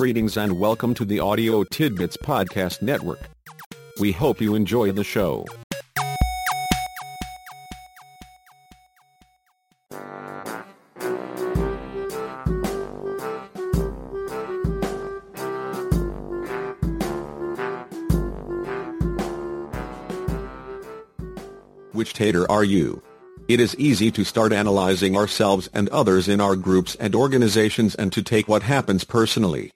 Greetings and welcome to the Audio Tidbits Podcast Network. We hope you enjoy the show. Which tator are you? It is easy to start analyzing ourselves and others in our groups and organizations and to take what happens personally.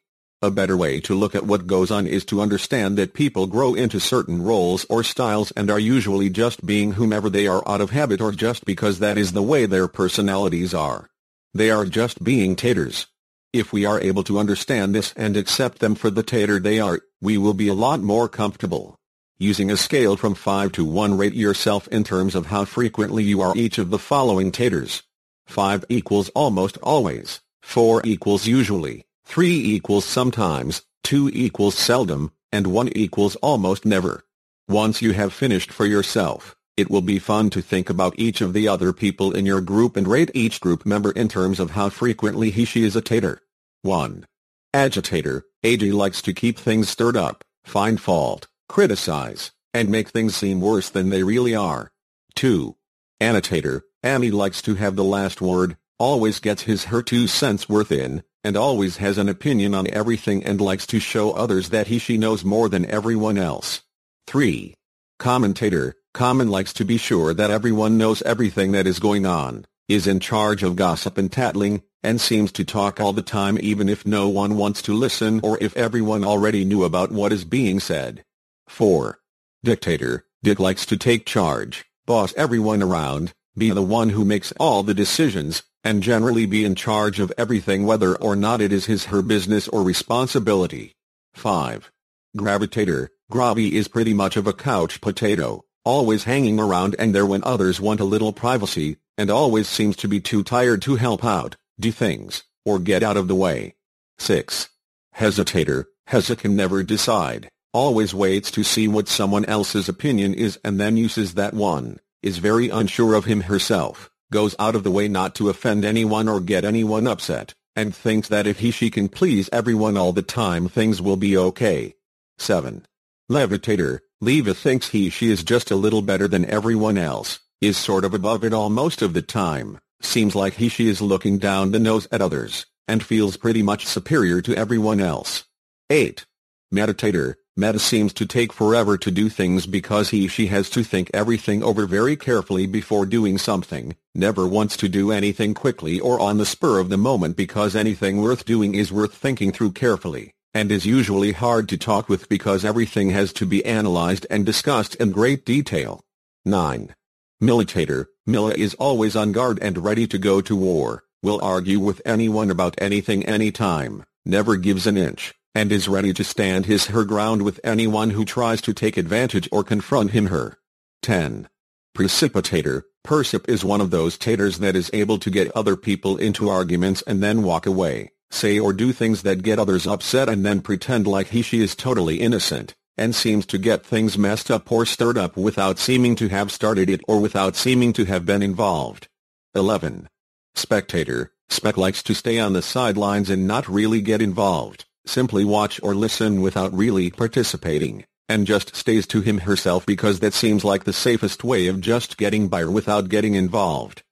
A better way to look at what goes on is to understand that people grow into certain roles or styles and are usually just being whomever they are out of habit or just because that is the way their personalities are. They are just being tators. If we are able to understand this and accept them for the tator they are, we will be a lot more comfortable. Using a scale from 5 to 1 rate yourself in terms of how frequently you are each of the following tators. 5 equals almost always, 4 equals usually, 3 equals sometimes, 2 equals seldom, and 1 equals almost never. Once you have finished for yourself, it will be fun to think about each of the other people in your group and rate each group member in terms of how frequently he she is a tator. 1. Agitator, Ajy likes to keep things stirred up, find fault, criticize, and make things seem worse than they really are. 2. Annotator, Amy likes to have the last word, always gets his her two cents worth in, and always has an opinion on everything and likes to show others that he she knows more than everyone else. 3. Commentator, Common likes to be sure that everyone knows everything that is going on, is in charge of gossip and tattling, and seems to talk all the time even if no one wants to listen or if everyone already knew about what is being said. 4. Dictator, Dick likes to take charge, boss everyone around, be the one who makes all the decisions, and generally be in charge of everything whether or not it is his her business or responsibility. 5. Gravitator, Gravi is pretty much of a couch potato, always hanging around and there when others want a little privacy, and always seems to be too tired to help out, do things, or get out of the way. 6. Hesitator, Hezy can never decide always waits to see what someone else's opinion is and then uses that one, is very unsure of him herself, goes out of the way not to offend anyone or get anyone upset, and thinks that if he she can please everyone all the time things will be okay. 7. Levitator, Leva thinks he she is just a little better than everyone else, is sort of above it all most of the time, seems like he she is looking down the nose at others, and feels pretty much superior to everyone else. 8. Meditator, Meta seems to take forever to do things because he she has to think everything over very carefully before doing something, never wants to do anything quickly or on the spur of the moment because anything worth doing is worth thinking through carefully, and is usually hard to talk with because everything has to be analyzed and discussed in great detail. 9. Militator, Mila is always on guard and ready to go to war, will argue with anyone about anything anytime, never gives an inch and is ready to stand his her ground with anyone who tries to take advantage or confront him her. 10. Precipitator, Persip is one of those tators that is able to get other people into arguments and then walk away, say or do things that get others upset and then pretend like he she is totally innocent, and seems to get things messed up or stirred up without seeming to have started it or without seeming to have been involved. 11. Spectator, Spec likes to stay on the sidelines and not really get involved simply watch or listen without really participating, and just stays to him herself because that seems like the safest way of just getting by without getting involved.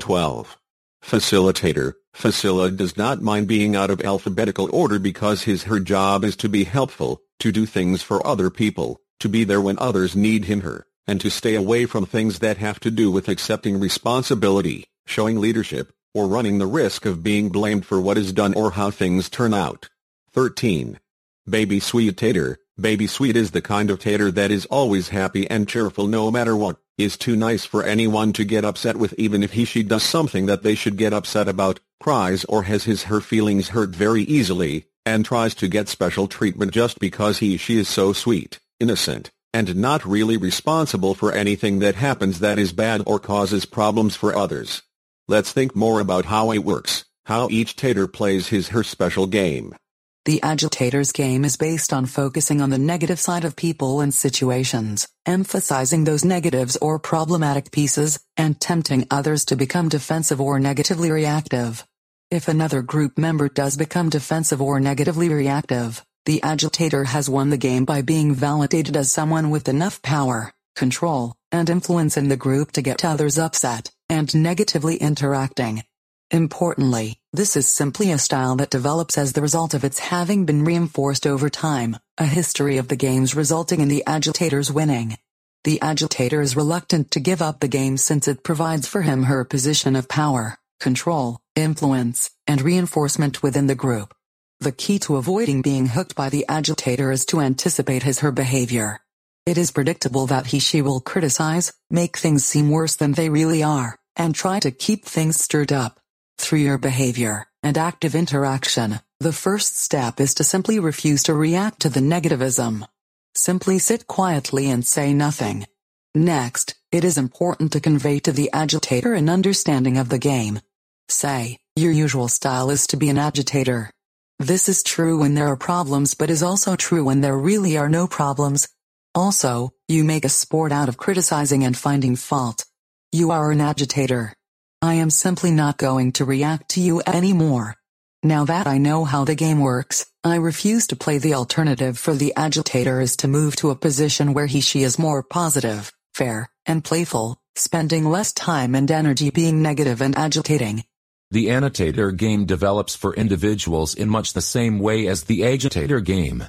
12. Facilitator, Facila does not mind being out of alphabetical order because his her job is to be helpful, to do things for other people, to be there when others need him her, and to stay away from things that have to do with accepting responsibility, showing leadership, or running the risk of being blamed for what is done or how things turn out. 13. Baby Sweet Tater Baby Sweet is the kind of tator that is always happy and cheerful no matter what, is too nice for anyone to get upset with even if he she does something that they should get upset about, cries or has his her feelings hurt very easily, and tries to get special treatment just because he she is so sweet, innocent, and not really responsible for anything that happens that is bad or causes problems for others. Let's think more about how it works, how each tator plays his her special game. The agitator's game is based on focusing on the negative side of people and situations, emphasizing those negatives or problematic pieces, and tempting others to become defensive or negatively reactive. If another group member does become defensive or negatively reactive, the agitator has won the game by being validated as someone with enough power, control, and influence in the group to get others upset, and negatively interacting. Importantly, this is simply a style that develops as the result of its having been reinforced over time, a history of the games resulting in the agitators winning. The agitator is reluctant to give up the game since it provides for him her position of power, control, influence, and reinforcement within the group. The key to avoiding being hooked by the agitator is to anticipate his her behavior. It is predictable that he she will criticize, make things seem worse than they really are, and try to keep things stirred up. Through your behavior and active interaction, the first step is to simply refuse to react to the negativism. Simply sit quietly and say nothing. Next, it is important to convey to the agitator an understanding of the game. Say, your usual style is to be an agitator. This is true when there are problems but is also true when there really are no problems. Also, you make a sport out of criticizing and finding fault. You are an agitator. I am simply not going to react to you anymore. Now that I know how the game works, I refuse to play the alternative for the agitator is to move to a position where he she is more positive, fair, and playful, spending less time and energy being negative and agitating. The annotator game develops for individuals in much the same way as the agitator game.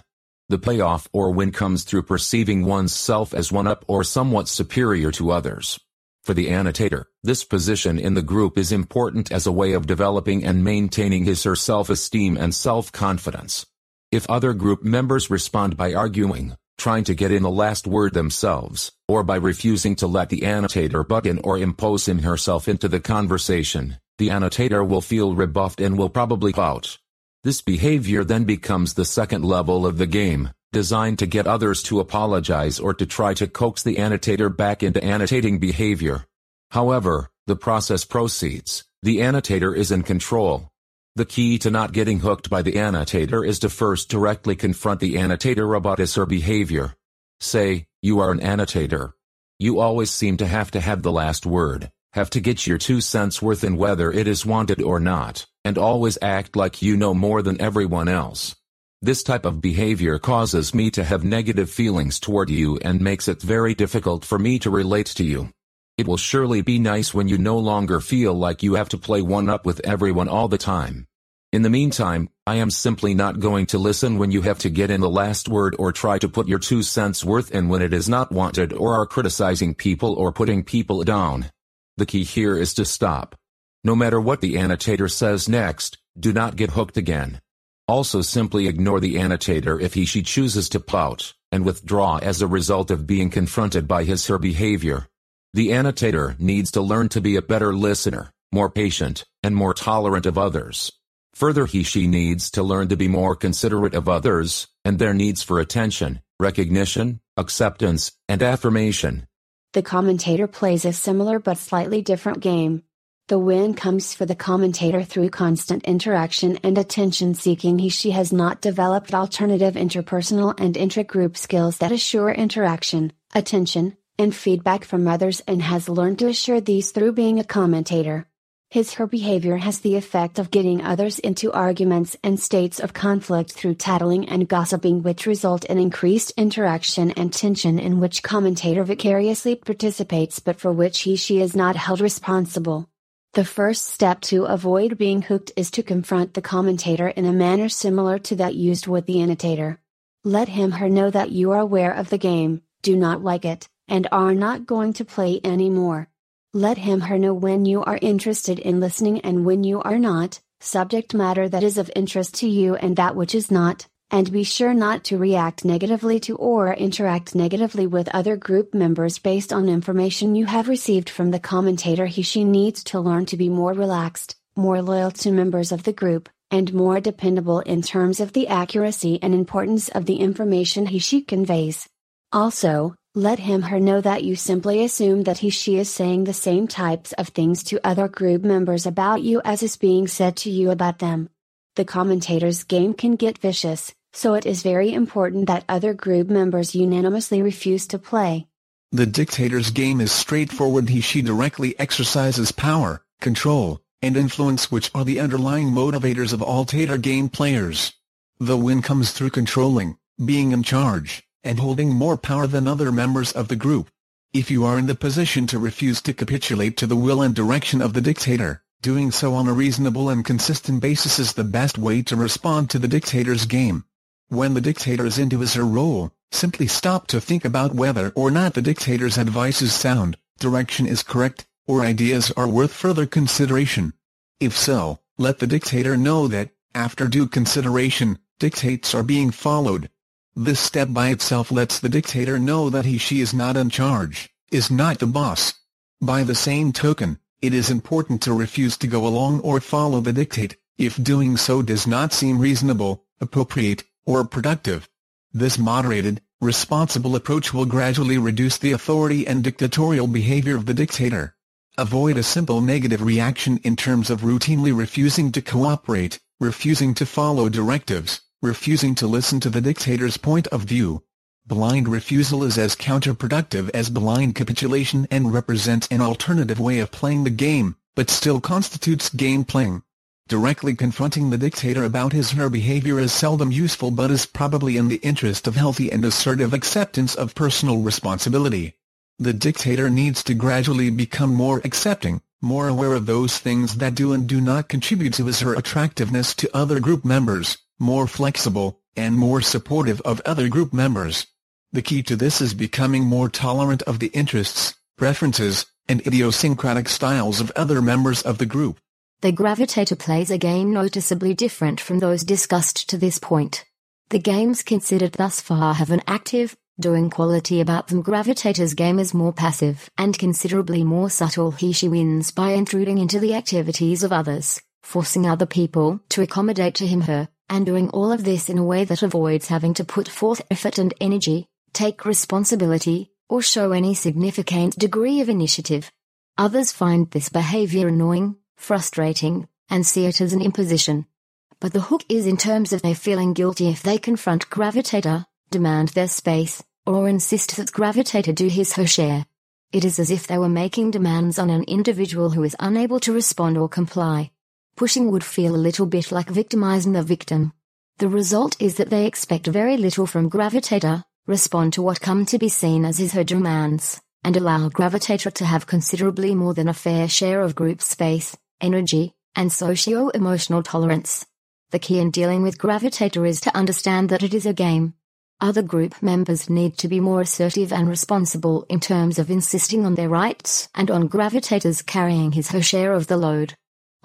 The payoff or win comes through perceiving one's self as one up or somewhat superior to others. For the annotator, this position in the group is important as a way of developing and maintaining his or her self-esteem and self-confidence. If other group members respond by arguing, trying to get in the last word themselves, or by refusing to let the annotator butt in or impose him herself into the conversation, the annotator will feel rebuffed and will probably pout. This behavior then becomes the second level of the game, designed to get others to apologize or to try to coax the annotator back into annotating behavior. However, the process proceeds. The annotator is in control. The key to not getting hooked by the annotator is to first directly confront the annotator about his or behavior. Say, you are an annotator. You always seem to have to have the last word, have to get your two cents worth in whether it is wanted or not, and always act like you know more than everyone else. This type of behavior causes me to have negative feelings toward you and makes it very difficult for me to relate to you. It will surely be nice when you no longer feel like you have to play one up with everyone all the time. In the meantime, I am simply not going to listen when you have to get in the last word or try to put your two cents worth in when it is not wanted or are criticizing people or putting people down. The key here is to stop. No matter what the annotator says next, do not get hooked again. Also simply ignore the annotator if he she chooses to pout, and withdraw as a result of being confronted by his her behavior. The annotator needs to learn to be a better listener, more patient, and more tolerant of others. Further he she needs to learn to be more considerate of others, and their needs for attention, recognition, acceptance, and affirmation. The commentator plays a similar but slightly different game. The win comes for the commentator through constant interaction and attention seeking. He she has not developed alternative interpersonal and intragroup skills that assure interaction, attention, and feedback from others and has learned to assure these through being a commentator. His her behavior has the effect of getting others into arguments and states of conflict through tattling and gossiping which result in increased interaction and tension in which commentator vicariously participates but for which he she is not held responsible. The first step to avoid being hooked is to confront the commentator in a manner similar to that used with the annotator. Let him her know that you are aware of the game, do not like it, and are not going to play anymore. Let him her know when you are interested in listening and when you are not, subject matter that is of interest to you and that which is not, and be sure not to react negatively to or interact negatively with other group members based on information you have received from the commentator. He she needs to learn to be more relaxed, more loyal to members of the group, and more dependable in terms of the accuracy and importance of the information he she conveys. Also, let him her know that you simply assume that he she is saying the same types of things to other group members about you as is being said to you about them. The commentator's game can get vicious, so it is very important that other group members unanimously refuse to play. The dictator's game is straightforward he she directly exercises power, control, and influence which are the underlying motivators of all Tator game players. The win comes through controlling, being in charge, and holding more power than other members of the group. If you are in the position to refuse to capitulate to the will and direction of the dictator, doing so on a reasonable and consistent basis is the best way to respond to the dictator's game. When the dictator is into his or her role, simply stop to think about whether or not the dictator's advice is sound, direction is correct, or ideas are worth further consideration. If so, let the dictator know that, after due consideration, dictates are being followed. This step by itself lets the dictator know that he she is not in charge, is not the boss. By the same token, it is important to refuse to go along or follow the dictate, if doing so does not seem reasonable, appropriate, or productive. This moderated, responsible approach will gradually reduce the authority and dictatorial behavior of the dictator. Avoid a simple negative reaction in terms of routinely refusing to cooperate, refusing to follow directives, refusing to listen to the dictator's point of view. Blind refusal is as counterproductive as blind capitulation and represents an alternative way of playing the game, but still constitutes game playing. Directly confronting the dictator about his her behavior is seldom useful but is probably in the interest of healthy and assertive acceptance of personal responsibility. The dictator needs to gradually become more accepting, more aware of those things that do and do not contribute to his her attractiveness to other group members, more flexible, and more supportive of other group members. The key to this is becoming more tolerant of the interests, preferences, and idiosyncratic styles of other members of the group. The Gravitator plays a game noticeably different from those discussed to this point. The games considered thus far have an active, doing quality about them Gravitator's game is more passive and considerably more subtle he she wins by intruding into the activities of others, forcing other people to accommodate to him her, and doing all of this in a way that avoids having to put forth effort and energy, take responsibility, or show any significant degree of initiative. Others find this behavior annoying, frustrating, and see it as an imposition. But the hook is in terms of they feeling guilty if they confront Gravitator, demand their space, or insist that Gravitator do his her share. It is as if they were making demands on an individual who is unable to respond or comply. Pushing would feel a little bit like victimizing the victim. The result is that they expect very little from Gravitator, respond to what come to be seen as his her demands, and allow Gravitator to have considerably more than a fair share of group space, energy, and socio-emotional tolerance. The key in dealing with Gravitator is to understand that it is a game, other group members need to be more assertive and responsible in terms of insisting on their rights and on gravitators carrying his her share of the load.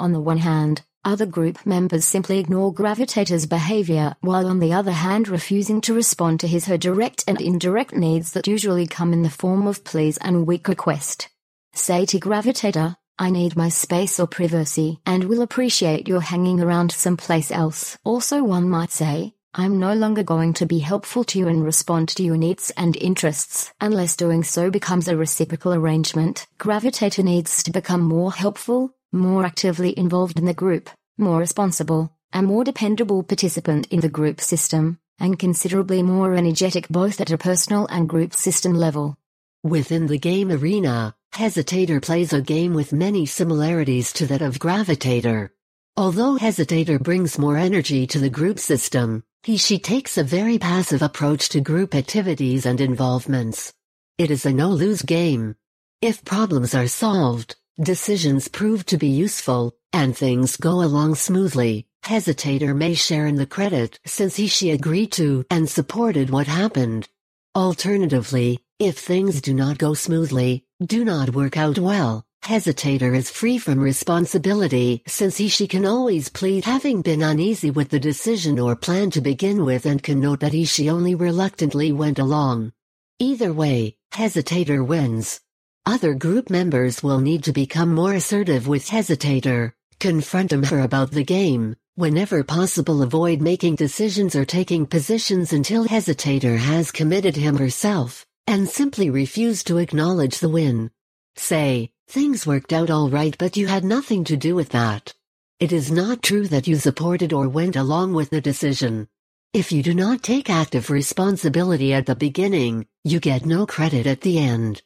On the one hand, other group members simply ignore gravitators' behavior while on the other hand refusing to respond to his her direct and indirect needs that usually come in the form of pleas and weak request. Say to gravitator, I need my space or privacy and will appreciate your hanging around someplace else. Also one might say, I'm no longer going to be helpful to you and respond to your needs and interests unless doing so becomes a reciprocal arrangement. Gravitator needs to become more helpful, more actively involved in the group, more responsible, a more dependable participant in the group system, and considerably more energetic both at a personal and group system level. Within the game arena, Hesitator plays a game with many similarities to that of Gravitator. Although Hesitator brings more energy to the group system, he-she takes a very passive approach to group activities and involvements. It is a no-lose game. If problems are solved, decisions prove to be useful, and things go along smoothly, hesitator may share in the credit since he-she agreed to and supported what happened. Alternatively, if things do not go smoothly, do not work out well, Hesitator is free from responsibility since he she can always plead having been uneasy with the decision or plan to begin with and can note that he she only reluctantly went along. Either way, Hesitator wins. Other group members will need to become more assertive with Hesitator, confront him her about the game, whenever possible avoid making decisions or taking positions until Hesitator has committed him herself, and simply refuse to acknowledge the win. Say, Things worked out all right but you had nothing to do with that. It is not true that you supported or went along with the decision. If you do not take active responsibility at the beginning, you get no credit at the end.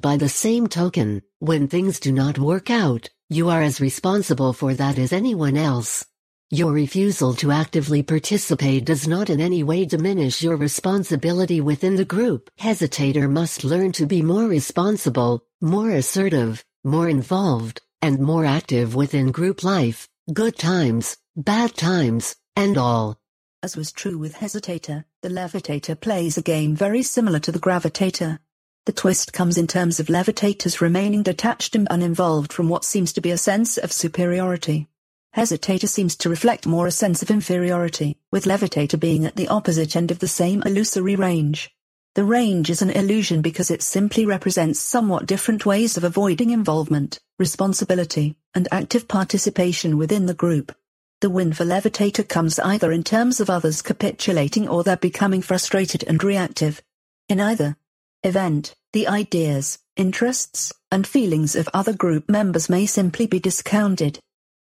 By the same token, when things do not work out, You are as responsible for that as anyone else. Your refusal to actively participate does not in any way diminish your responsibility within the group. Hesitator must learn to be more responsible, more assertive, more involved, and more active within group life, good times, bad times, and all. As was true with Hesitator, the Levitator plays a game very similar to the Gravitator. The twist comes in terms of Levitators remaining detached and uninvolved from what seems to be a sense of superiority. Hesitator seems to reflect more a sense of inferiority, with Levitator being at the opposite end of the same illusory range. The range is an illusion because it simply represents somewhat different ways of avoiding involvement, responsibility, and active participation within the group. The win for Levitator comes either in terms of others capitulating or their becoming frustrated and reactive. In either event, the ideas, interests, and feelings of other group members may simply be discounted.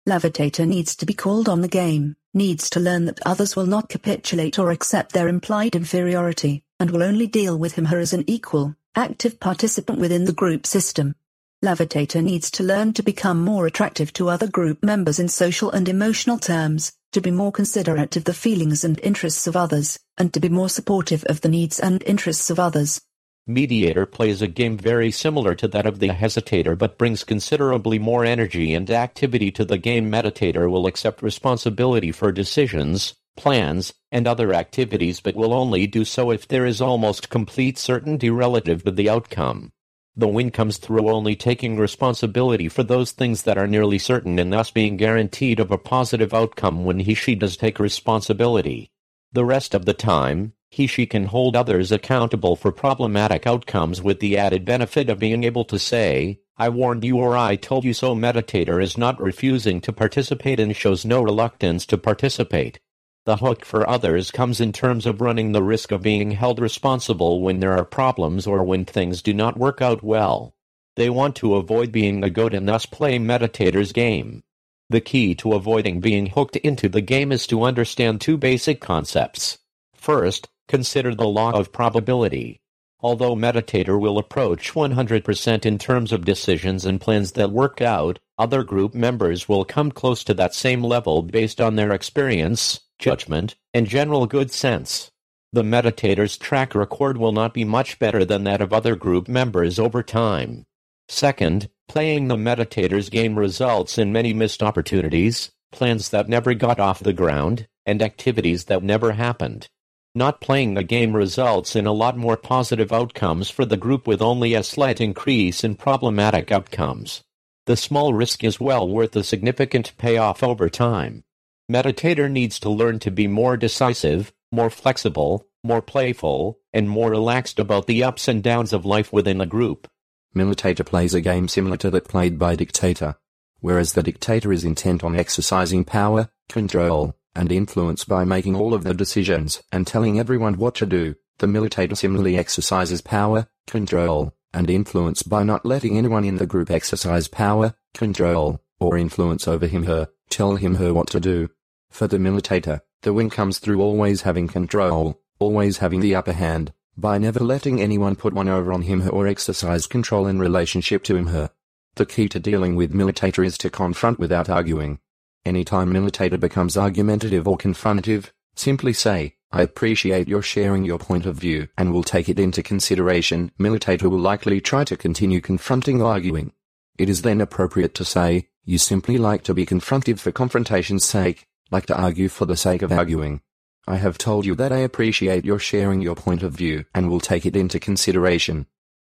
Levitator needs to be called on the game, needs to learn that others will not capitulate or accept their implied inferiority, and will only deal with him her as an equal, active participant within the group system. Levitator needs to learn to become more attractive to other group members in social and emotional terms, to be more considerate of the feelings and interests of others, and to be more supportive of the needs and interests of others. Mediator plays a game very similar to that of the Hesitator but brings considerably more energy and activity to the game. Meditator will accept responsibility for decisions, plans, and other activities but will only do so if there is almost complete certainty relative to the outcome. The win comes through only taking responsibility for those things that are nearly certain and thus being guaranteed of a positive outcome when he she does take responsibility. The rest of the time, he she can hold others accountable for problematic outcomes with the added benefit of being able to say, I warned you or I told you so. Meditator is not refusing to participate and shows no reluctance to participate. The hook for others comes in terms of running the risk of being held responsible when there are problems or when things do not work out well. They want to avoid being a goat and thus play Meditator's game. The key to avoiding being hooked into the game is to understand two basic concepts. First, consider the law of probability. Although Meditator will approach 100% in terms of decisions and plans that work out, other group members will come close to that same level based on their experience, judgment, and general good sense. The meditator's track record will not be much better than that of other group members over time. Second, playing the meditator's game results in many missed opportunities, plans that never got off the ground, and activities that never happened. Not playing the game results in a lot more positive outcomes for the group with only a slight increase in problematic outcomes. The small risk is well worth the significant payoff over time. Meditator needs to learn to be more decisive, more flexible, more playful, and more relaxed about the ups and downs of life within a group. Militator plays a game similar to that played by Dictator. Whereas the dictator is intent on exercising power, control, and influence by making all of the decisions and telling everyone what to do, the militator similarly exercises power, control, and influence by not letting anyone in the group exercise power, control, or influence over him her, tell him her what to do, for the militator, the win comes through always having control, always having the upper hand, by never letting anyone put one over on him her or exercise control in relationship to him her. The key to dealing with militator is to confront without arguing. Anytime militator becomes argumentative or confrontative, simply say, I appreciate your sharing your point of view and will take it into consideration. Militator will likely try to continue confronting or arguing. It is then appropriate to say, you simply like to be confrontive for confrontation's sake, like to argue for the sake of arguing. I have told you that I appreciate your sharing your point of view and will take it into consideration.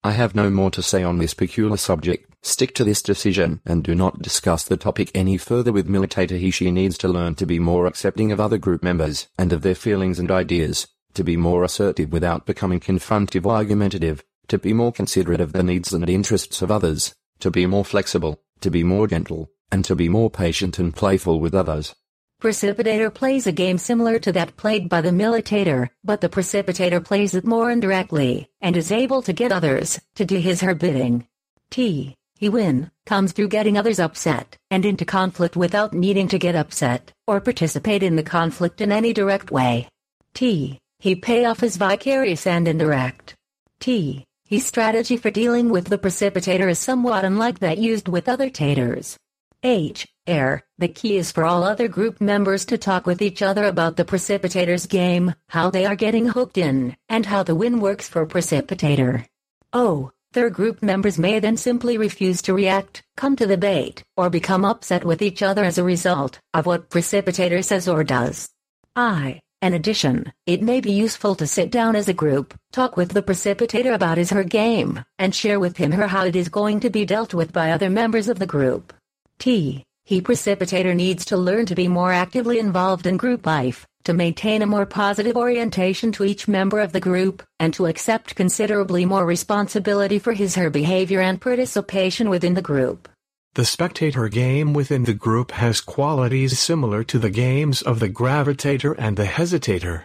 I have no more to say on this peculiar subject. Stick to this decision and do not discuss the topic any further with Militator. He she needs to learn to be more accepting of other group members and of their feelings and ideas, to be more assertive without becoming confrontive or argumentative, to be more considerate of the needs and interests of others, to be more flexible, to be more gentle, and to be more patient and playful with others. Precipitator plays a game similar to that played by the Militator, but the Precipitator plays it more indirectly, and is able to get others to do his her bidding. T. He win, comes through getting others upset, and into conflict without needing to get upset, or participate in the conflict in any direct way. T. He pay off his vicarious and indirect. T. His strategy for dealing with the precipitator is somewhat unlike that used with other tators. H. Air. The key is for all other group members to talk with each other about the Precipitator's game, how they are getting hooked in, and how the win works for Precipitator. Oh, Their group members may then simply refuse to react, come to the bait, or become upset with each other as a result of what Precipitator says or does. I. In addition, it may be useful to sit down as a group, talk with the precipitator about his her game, and share with him her how it is going to be dealt with by other members of the group. T. He precipitator needs to learn to be more actively involved in group life, to maintain a more positive orientation to each member of the group, and to accept considerably more responsibility for his her behavior and participation within the group. The spectator game within the group has qualities similar to the games of the gravitator and the hesitator.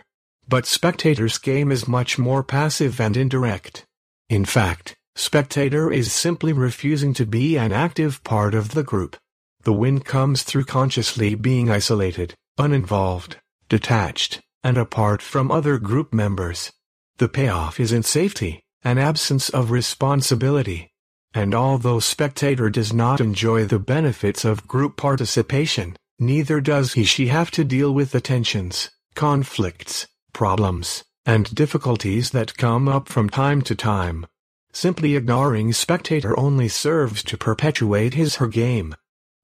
But spectator's game is much more passive and indirect. In fact, spectator is simply refusing to be an active part of the group. The win comes through consciously being isolated, uninvolved, detached, and apart from other group members. The payoff is in safety, an absence of responsibility, and although spectator does not enjoy the benefits of group participation, neither does he she have to deal with the tensions, conflicts, problems, and difficulties that come up from time to time. Simply ignoring spectator only serves to perpetuate his her game.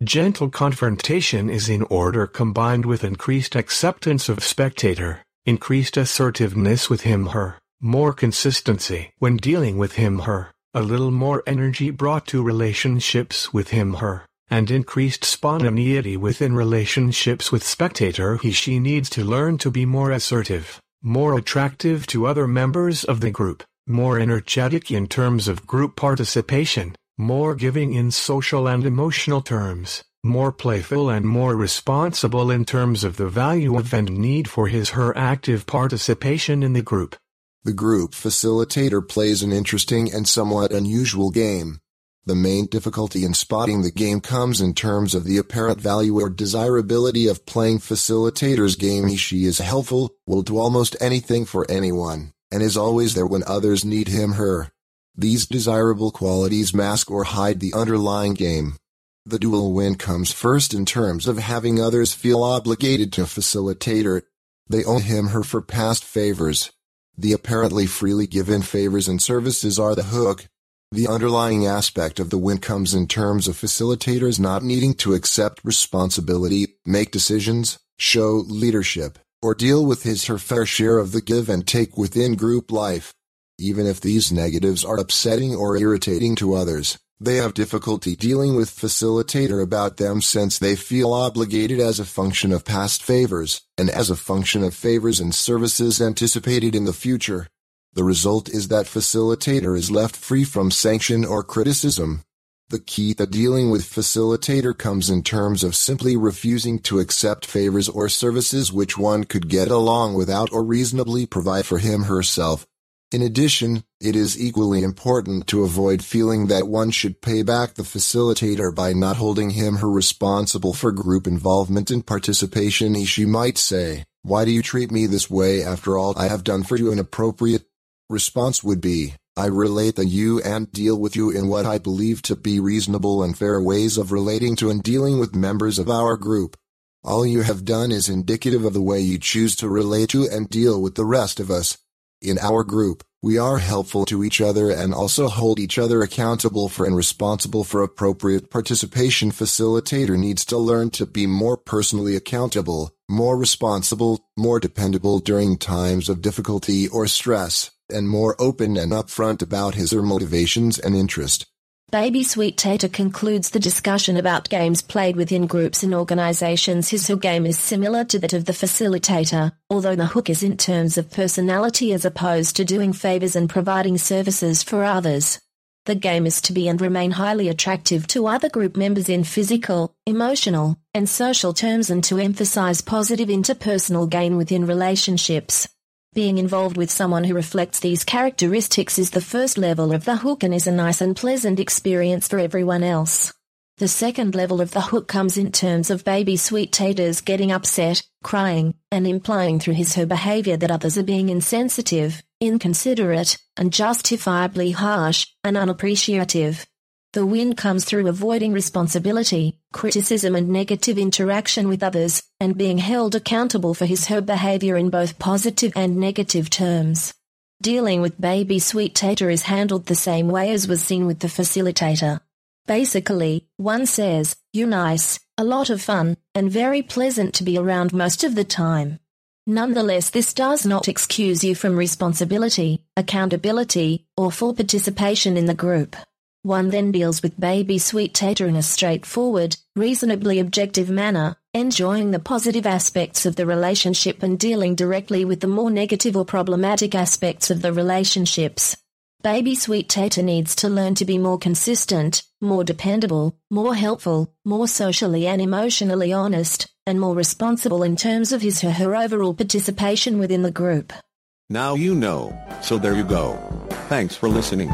Gentle confrontation is in order combined with increased acceptance of spectator, increased assertiveness with him her, more consistency when dealing with him her a little more energy brought to relationships with him her, and increased spontaneity within relationships with spectator he she needs to learn to be more assertive, more attractive to other members of the group, more energetic in terms of group participation, more giving in social and emotional terms, more playful and more responsible in terms of the value of and need for his her active participation in the group. The group facilitator plays an interesting and somewhat unusual game. The main difficulty in spotting the game comes in terms of the apparent value or desirability of playing facilitator's game. He she is helpful, will do almost anything for anyone, and is always there when others need him her. These desirable qualities mask or hide the underlying game. The dual win comes first in terms of having others feel obligated to facilitator. They owe him her for past favors, the apparently freely given favors and services are the hook. The underlying aspect of the win comes in terms of facilitators not needing to accept responsibility, make decisions, show leadership, or deal with his her fair share of the give and take within group life. Even if these negatives are upsetting or irritating to others, they have difficulty dealing with facilitator about them since they feel obligated as a function of past favors, and as a function of favors and services anticipated in the future. The result is that facilitator is left free from sanction or criticism. The key to dealing with facilitator comes in terms of simply refusing to accept favors or services which one could get along without or reasonably provide for him herself, in addition, it is equally important to avoid feeling that one should pay back the facilitator by not holding him her responsible for group involvement and participation. She might say, Why do you treat me this way after all I have done for you? An appropriate response would be, I relate to you and deal with you in what I believe to be reasonable and fair ways of relating to and dealing with members of our group. All you have done is indicative of the way you choose to relate to and deal with the rest of us. In our group, we are helpful to each other and also hold each other accountable for and responsible for appropriate participation. Facilitator needs to learn to be more personally accountable, more responsible, more dependable during times of difficulty or stress, and more open and upfront about his or motivations and interest. Baby Sweet Tater concludes the discussion about games played within groups and organizations. His hook game is similar to that of the facilitator, although the hook is in terms of personality as opposed to doing favors and providing services for others. The game is to be and remain highly attractive to other group members in physical, emotional, and social terms and to emphasize positive interpersonal gain within relationships. Being involved with someone who reflects these characteristics is the first level of the hook and is a nice and pleasant experience for everyone else. The second level of the hook comes in terms of baby sweet taters getting upset, crying, and implying through his her behavior that others are being insensitive, inconsiderate, and justifiably harsh, and unappreciative. The win comes through avoiding responsibility, criticism and negative interaction with others, and being held accountable for his her behavior in both positive and negative terms. Dealing with baby sweet tater is handled the same way as was seen with the facilitator. Basically, one says, you're nice, a lot of fun, and very pleasant to be around most of the time. Nonetheless this does not excuse you from responsibility, accountability, or full participation in the group. One then deals with baby sweet tater in a straightforward, reasonably objective manner, enjoying the positive aspects of the relationship and dealing directly with the more negative or problematic aspects of the relationships. Baby sweet tater needs to learn to be more consistent, more dependable, more helpful, more socially and emotionally honest, and more responsible in terms of his or her overall participation within the group. Now you know, so there you go. Thanks for listening.